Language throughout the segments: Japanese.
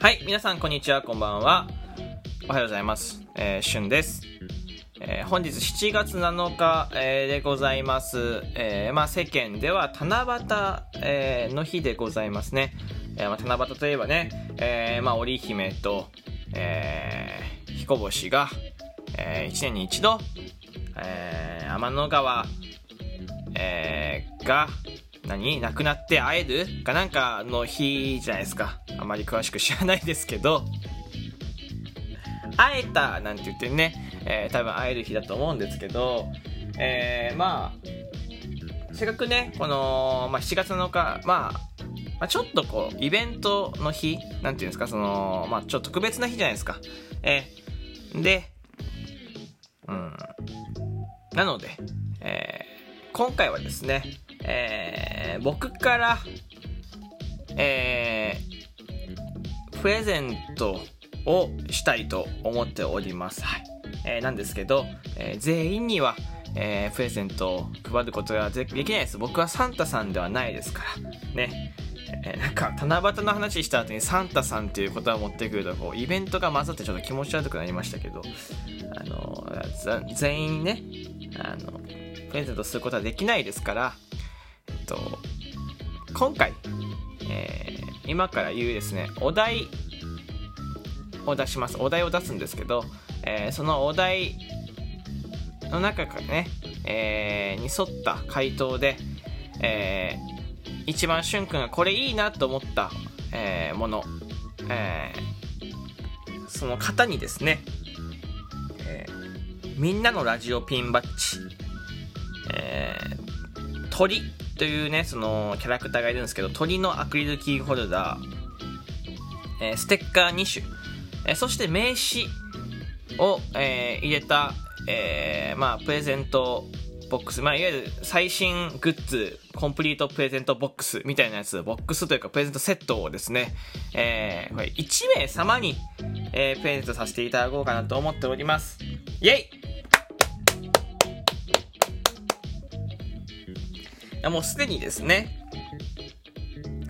はい、皆さんこんにちは、こんばんは。おはようございます。えー、しゅんです。えー本日7月7日、えーでございます。えーまあ世間では七夕、えーの日でございますね。えーまあ、七夕といえばね、えーまあ織姫と、えー彦星が、え1年に一度、えー天の川、えーが、何？亡くなって会える？かなんかの日じゃないですか。あまり詳しく知らないですけど、会えたなんて言ってね、えー多分会える日だと思うんですけど、えーまあ、せっかくね、この、まあ、7月7日、まあ、まあ、ちょっとこう、イベントの日なんていうんですか、その、まあ、ちょっと特別な日じゃないですか。えーで、うん。なので、えー今回はですね、えー僕から、えープレゼントをしたいと思っております。はい。えーなんですけど、えー全員には、えープレゼントを配ることがでできないです。僕はサンタさんではないですから。ね。えーなんか、七夕の話した後にサンタさんっていう言葉を持ってくると、こう、イベントが混ざってちょっと気持ち悪くなりましたけど、あの、ざ全員ね、あの、プレゼントすることはできないですから、えっと、今回、えー今から言うですね、お題を出します。お題を出すんですけど、えーそのお題の中からね、えーに沿った回答で、えー一番しゅんくんがこれいいなと思った、えーもの、えーその方にですね、えーみんなのラジオピンバッジ、えー鳥というね、そのキャラクターがいるんですけど、鳥のアクリルキーホルダー、えーステッカー2種、えーそして名刺を、えー入れた、えまあ、プレゼントボックス、まあ、いわゆる最新グッズ、コンプリートプレゼントボックスみたいなやつ、ボックスというかプレゼントセットをですね、えこれ1名様に、えプレゼントさせていただこうかなと思っております。イェイやもうすでにですね、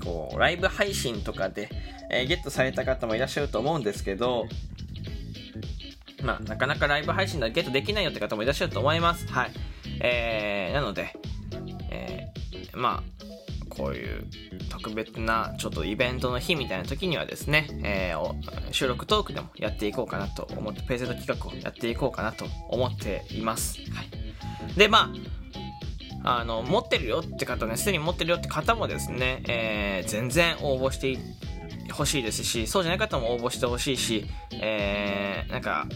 こう、ライブ配信とかで、えーゲットされた方もいらっしゃると思うんですけど、まあ、なかなかライブ配信ではゲットできないよって方もいらっしゃると思います。はい。えー、なので、えー、まあ、こういう特別なちょっとイベントの日みたいな時にはですね、えー収録トークでもやっていこうかなと思って、プレゼント企画をやっていこうかなと思っています。はい。で、まあ、あの、持ってるよって方ね、すでに持ってるよって方もですね、えー全然応募してほしいですし、そうじゃない方も応募してほしいし、えーなんか、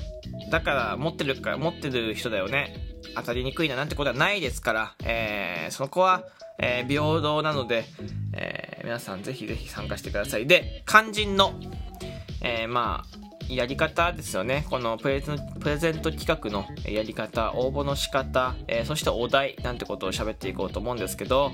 だから持ってるか、持ってる人だよね、当たりにくいななんてことはないですから、えーそこは、えー平等なので、えー皆さんぜひぜひ参加してください。で、肝心の、えーまあ、やり方ですよね。このプレゼンプレゼント企画のやり方、応募の仕方、えーそしてお題なんてことを喋っていこうと思うんですけど、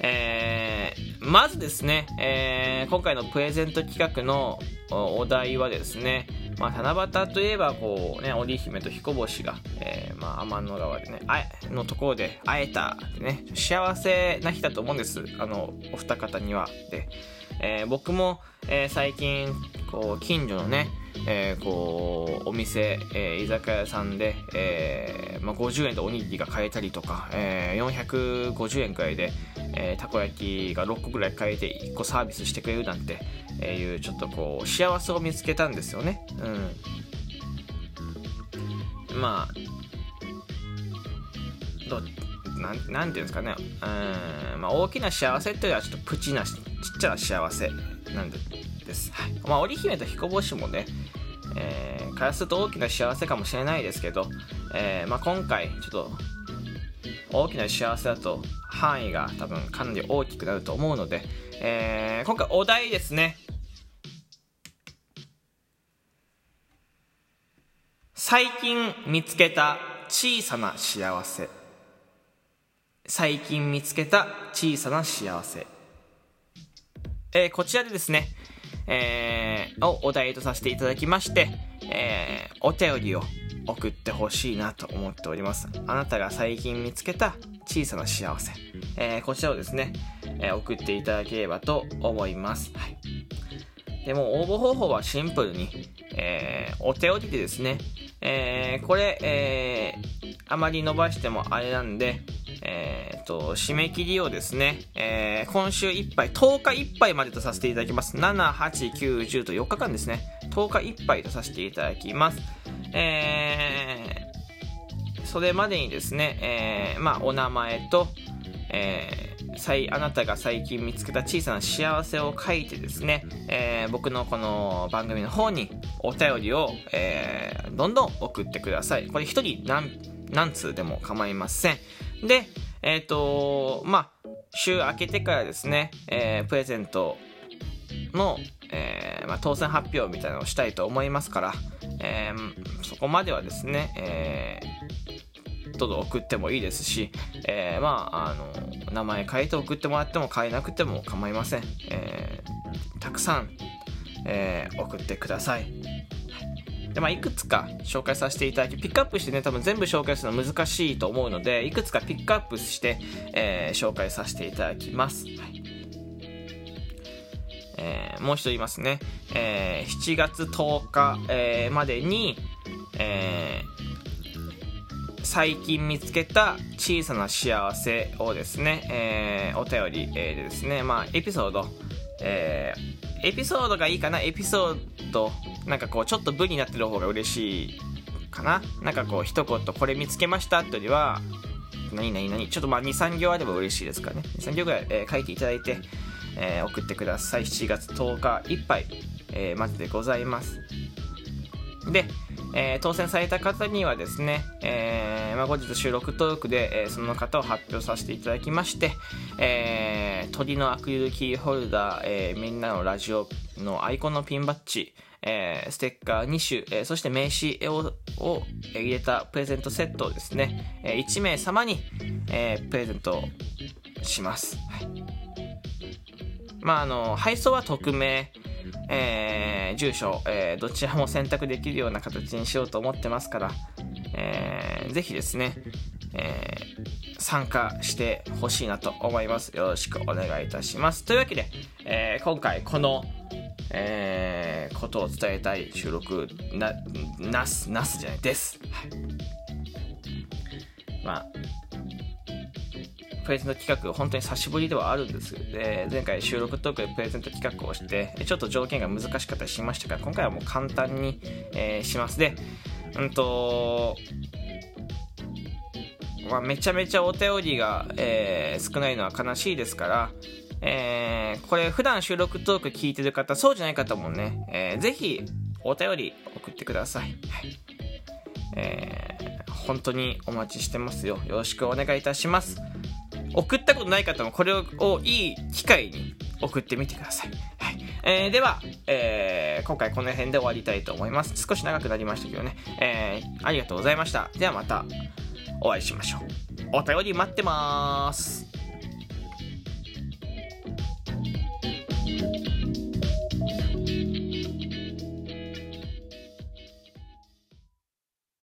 えーまずですね、えー今回のプレゼント企画のお題はですね、まあ、七夕といえば、こうね、織姫と彦星が、えーまあ、天の川でね、あえのところで会えたってね、幸せな日だと思うんです。あの、お二方には。で、えー僕も、えー最近、こう、近所のね、えーこう、お店、えー居酒屋さんで、えーまあ、50円でおにぎりが買えたりとか、えー450円くらいで、えーたこ焼きが6個ぐらい買えて1個サービスしてくれるなんてえいうちょっとこう幸せを見つけたんですよね。うん。まあどななんていうんですかね。うん、まあ、大きな幸せっていうよりはちょっとプチなちっちゃな幸せなんでです、はい。まあ、織姫と彦星もねえーからすると大きな幸せかもしれないですけど、えーまあ、今回ちょっと大きな幸せだと範囲が多分かなり大きくなると思うので、えー今回お題ですね。最近見つけた小さな幸せ。最近見つけた小さな幸せ。えーこちらでですね、えーをお題とさせていただきまして、えーお便りを送ってほしいなと思っております。あなたが最近見つけた小さな幸せ、えー、こちらをですね、えー、送っていただければと思います。はい。でも応募方法はシンプルに、えー、お手折りでですね、え、これ、え、あまり伸ばしてもあれなんで、えー、と、締め切りをですね、えー、今週いっぱい、10日いっぱいまでとさせていただきます。7、8、9、10と4日間ですね。10日いっぱいとさせていただきます。えー、それまでにですね、えー、まあ、お名前と、えー、あなたが最近見つけた小さな幸せを書いてですね、えー、僕のこの番組の方にお便りを、えー、どんどん送ってください。これ一人何、何通でも構いません。で、えっ、ー、とまあ、週明けてからですね、えー、プレゼントの、えー、まあ、当選発表みたいなのをしたいと思いますから、えー、そこまではですね、えー、どうぞ送ってもいいですし、えー、まあ、あの、名前書いて送ってもらっても変えなくても構いません。えー、たくさん、えー、送ってください。で、まあ、いくつか紹介させていただき、ピックアップしてね、多分全部紹介するの難しいと思うので、いくつかピックアップして、えー、紹介させていただきます。はいえー、もう一度言いますね。えー、7月10日、えー、までに、えー、最近見つけた小さな幸せをですね、えー、お便り、え、でですね、まあ、エピソード、えー、エピソードがいいかな？エピソードなんかこうちょっと部になってる方が嬉しいかな？なんかこう一言これ見つけましたってよりは何何何？ちょっとまあ23行あれば嬉しいですかね。23行ぐらい、えー、書いていただいて、えー、送ってください。7月10日いっぱい、えー、まずでございます。で、えー、当選された方にはですね、えーまあ、後日収録トークで、えー、その方を発表させていただきまして、えー、鳥のアクリルキーホルダー、えー、みんなのラジオのアイコンのピンバッジ、えー、ステッカー2種、えー、そして名刺をを入れたプレゼントセットをですね、えー、1名様に、えー、プレゼントします。はい、まあ、あの、配送は匿名、えー、住所、えー、どちらも選択できるような形にしようと思ってますから、えー、ぜひですね、えー、参加してほしいなと思います。よろしくお願いいたします。というわけで、えー、今回この、えー、ことを伝えたい収録な、なす、なすじゃないです。はい。まあ、プレゼント企画、本当に久しぶりではあるんです。で、前回収録トークでプレゼント企画をして、ちょっと条件が難しかったりしましたが、今回はもう簡単に、えー、します。で、うんと、まあ、めちゃめちゃお便りが、えー、少ないのは悲しいですから、えー、これ普段収録トーク聞いてる方、そうじゃない方もね、えー、ぜひお便り送ってください。はい。えー、本当にお待ちしてますよ。よろしくお願いいたします。送ったことない方もこれをいい機会に送ってみてください。はい。えー、では、えー、今回この辺で終わりたいと思います。少し長くなりましたけどね。えー、ありがとうございました。ではまたお会いしましょう。お便り待ってます。